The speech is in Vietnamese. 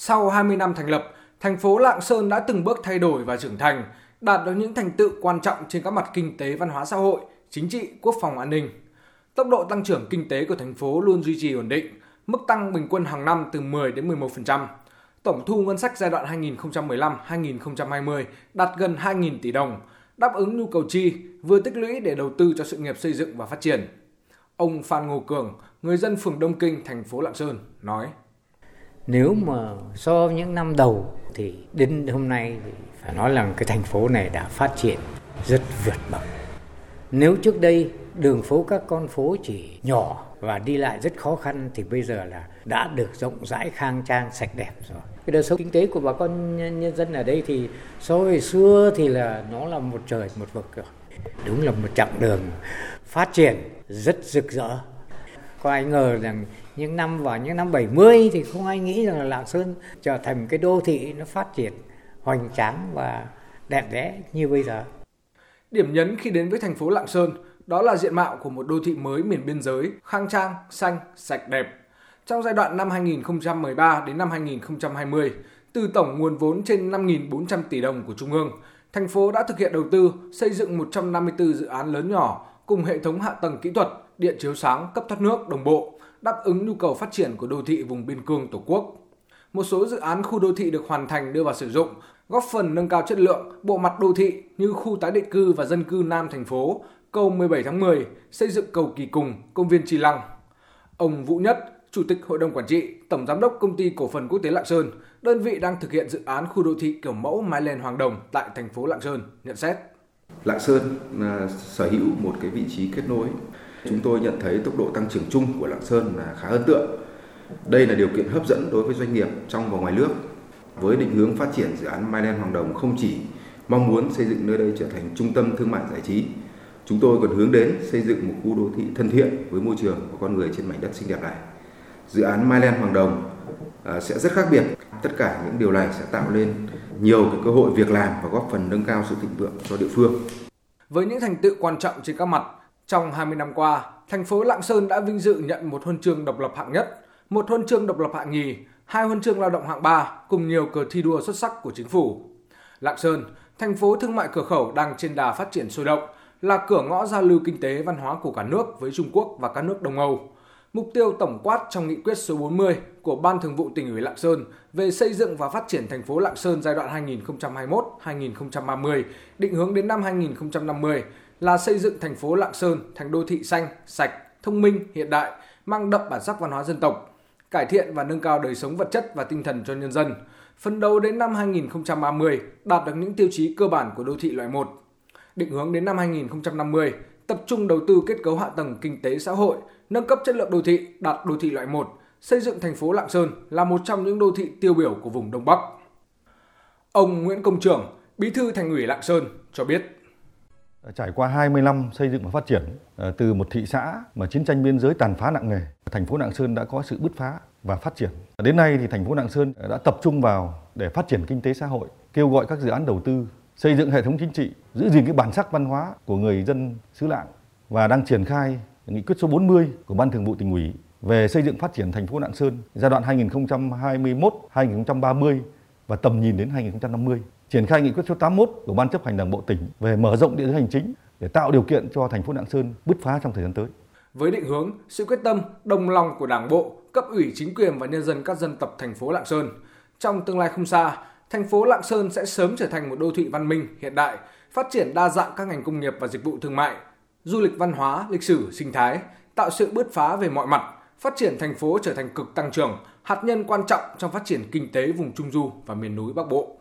Sau 20 năm thành lập, thành phố Lạng Sơn đã từng bước thay đổi và trưởng thành, đạt được những thành tựu quan trọng trên các mặt kinh tế, văn hóa xã hội, chính trị, quốc phòng an ninh. Tốc độ tăng trưởng kinh tế của thành phố luôn duy trì ổn định, mức tăng bình quân hàng năm từ 10 đến 11%. Tổng thu ngân sách giai đoạn 2015-2020 đạt gần 2.000 tỷ đồng, đáp ứng nhu cầu chi, vừa tích lũy để đầu tư cho sự nghiệp xây dựng và phát triển. Ông Phan Ngô Cường, người dân phường Đông Kinh, thành phố Lạng Sơn, nói. Nếu mà so với những năm đầu thì đến hôm nay thì phải nói là cái thành phố này đã phát triển rất vượt bậc. Nếu trước đây đường phố các con phố chỉ nhỏ và đi lại rất khó khăn thì bây giờ là đã được rộng rãi, khang trang, sạch đẹp rồi. Cái đời sống kinh tế của bà con nhân dân ở đây thì so với xưa thì là nó là một trời, một vực rồi. Đúng là một chặng đường phát triển rất rực rỡ có ai ngờ rằng những năm vào những năm 70 thì không ai nghĩ rằng là Lạng Sơn trở thành cái đô thị nó phát triển hoành tráng và đẹp đẽ như bây giờ. Điểm nhấn khi đến với thành phố Lạng Sơn đó là diện mạo của một đô thị mới miền biên giới, khang trang, xanh, sạch đẹp. Trong giai đoạn năm 2013 đến năm 2020, từ tổng nguồn vốn trên 5.400 tỷ đồng của Trung ương, thành phố đã thực hiện đầu tư xây dựng 154 dự án lớn nhỏ cùng hệ thống hạ tầng kỹ thuật, điện chiếu sáng, cấp thoát nước đồng bộ, đáp ứng nhu cầu phát triển của đô thị vùng biên cương Tổ quốc. Một số dự án khu đô thị được hoàn thành đưa vào sử dụng, góp phần nâng cao chất lượng bộ mặt đô thị như khu tái định cư và dân cư Nam thành phố, cầu 17 tháng 10, xây dựng cầu Kỳ Cùng, công viên Trì Lăng. Ông Vũ Nhất, Chủ tịch Hội đồng Quản trị, Tổng Giám đốc Công ty Cổ phần Quốc tế Lạng Sơn, đơn vị đang thực hiện dự án khu đô thị kiểu mẫu Mai Lên Hoàng Đồng tại thành phố Lạng Sơn, nhận xét. Lạng Sơn là sở hữu một cái vị trí kết nối. Chúng tôi nhận thấy tốc độ tăng trưởng chung của Lạng Sơn là khá ấn tượng. Đây là điều kiện hấp dẫn đối với doanh nghiệp trong và ngoài nước. Với định hướng phát triển dự án Mai Đen Hoàng Đồng không chỉ mong muốn xây dựng nơi đây trở thành trung tâm thương mại giải trí Chúng tôi còn hướng đến xây dựng một khu đô thị thân thiện với môi trường và con người trên mảnh đất xinh đẹp này. Dự án Mai Myland Hoàng Đồng à, sẽ rất khác biệt. Tất cả những điều này sẽ tạo lên nhiều cái cơ hội việc làm và góp phần nâng cao sự thịnh vượng cho địa phương. Với những thành tựu quan trọng trên các mặt, trong 20 năm qua, thành phố Lạng Sơn đã vinh dự nhận một huân chương độc lập hạng nhất, một huân chương độc lập hạng nhì, hai huân chương lao động hạng ba cùng nhiều cờ thi đua xuất sắc của chính phủ. Lạng Sơn, thành phố thương mại cửa khẩu đang trên đà phát triển sôi động, là cửa ngõ giao lưu kinh tế văn hóa của cả nước với Trung Quốc và các nước Đông Âu. Mục tiêu tổng quát trong nghị quyết số 40 của Ban Thường vụ tỉnh ủy Lạng Sơn về xây dựng và phát triển thành phố Lạng Sơn giai đoạn 2021-2030, định hướng đến năm 2050 là xây dựng thành phố Lạng Sơn thành đô thị xanh, sạch, thông minh, hiện đại, mang đậm bản sắc văn hóa dân tộc, cải thiện và nâng cao đời sống vật chất và tinh thần cho nhân dân. Phấn đấu đến năm 2030 đạt được những tiêu chí cơ bản của đô thị loại 1 định hướng đến năm 2050, tập trung đầu tư kết cấu hạ tầng kinh tế xã hội, nâng cấp chất lượng đô thị đạt đô thị loại 1, xây dựng thành phố Lạng Sơn là một trong những đô thị tiêu biểu của vùng Đông Bắc. Ông Nguyễn Công Trường, Bí thư Thành ủy Lạng Sơn cho biết. Trải qua 20 năm xây dựng và phát triển, ờ, từ một thị xã mà chiến tranh biên giới tàn phá nặng nề, thành phố Lạng Sơn đã có sự bứt phá và phát triển. Đến nay thì thành phố Lạng Sơn đã tập trung vào để phát triển kinh tế xã hội, kêu gọi các dự án đầu tư xây dựng hệ thống chính trị, giữ gìn cái bản sắc văn hóa của người dân xứ Lạng và đang triển khai nghị quyết số 40 của Ban Thường vụ tỉnh ủy về xây dựng phát triển thành phố Lạng Sơn giai đoạn 2021-2030 và tầm nhìn đến 2050. Triển khai nghị quyết số 81 của Ban chấp hành Đảng bộ tỉnh về mở rộng địa giới hành chính để tạo điều kiện cho thành phố Lạng Sơn bứt phá trong thời gian tới. Với định hướng, sự quyết tâm, đồng lòng của Đảng bộ, cấp ủy chính quyền và nhân dân các dân tộc thành phố Lạng Sơn, trong tương lai không xa, thành phố Lạng Sơn sẽ sớm trở thành một đô thị văn minh, hiện đại, phát triển đa dạng các ngành công nghiệp và dịch vụ thương mại, du lịch văn hóa, lịch sử, sinh thái, tạo sự bứt phá về mọi mặt, phát triển thành phố trở thành cực tăng trưởng, hạt nhân quan trọng trong phát triển kinh tế vùng Trung Du và miền núi Bắc Bộ.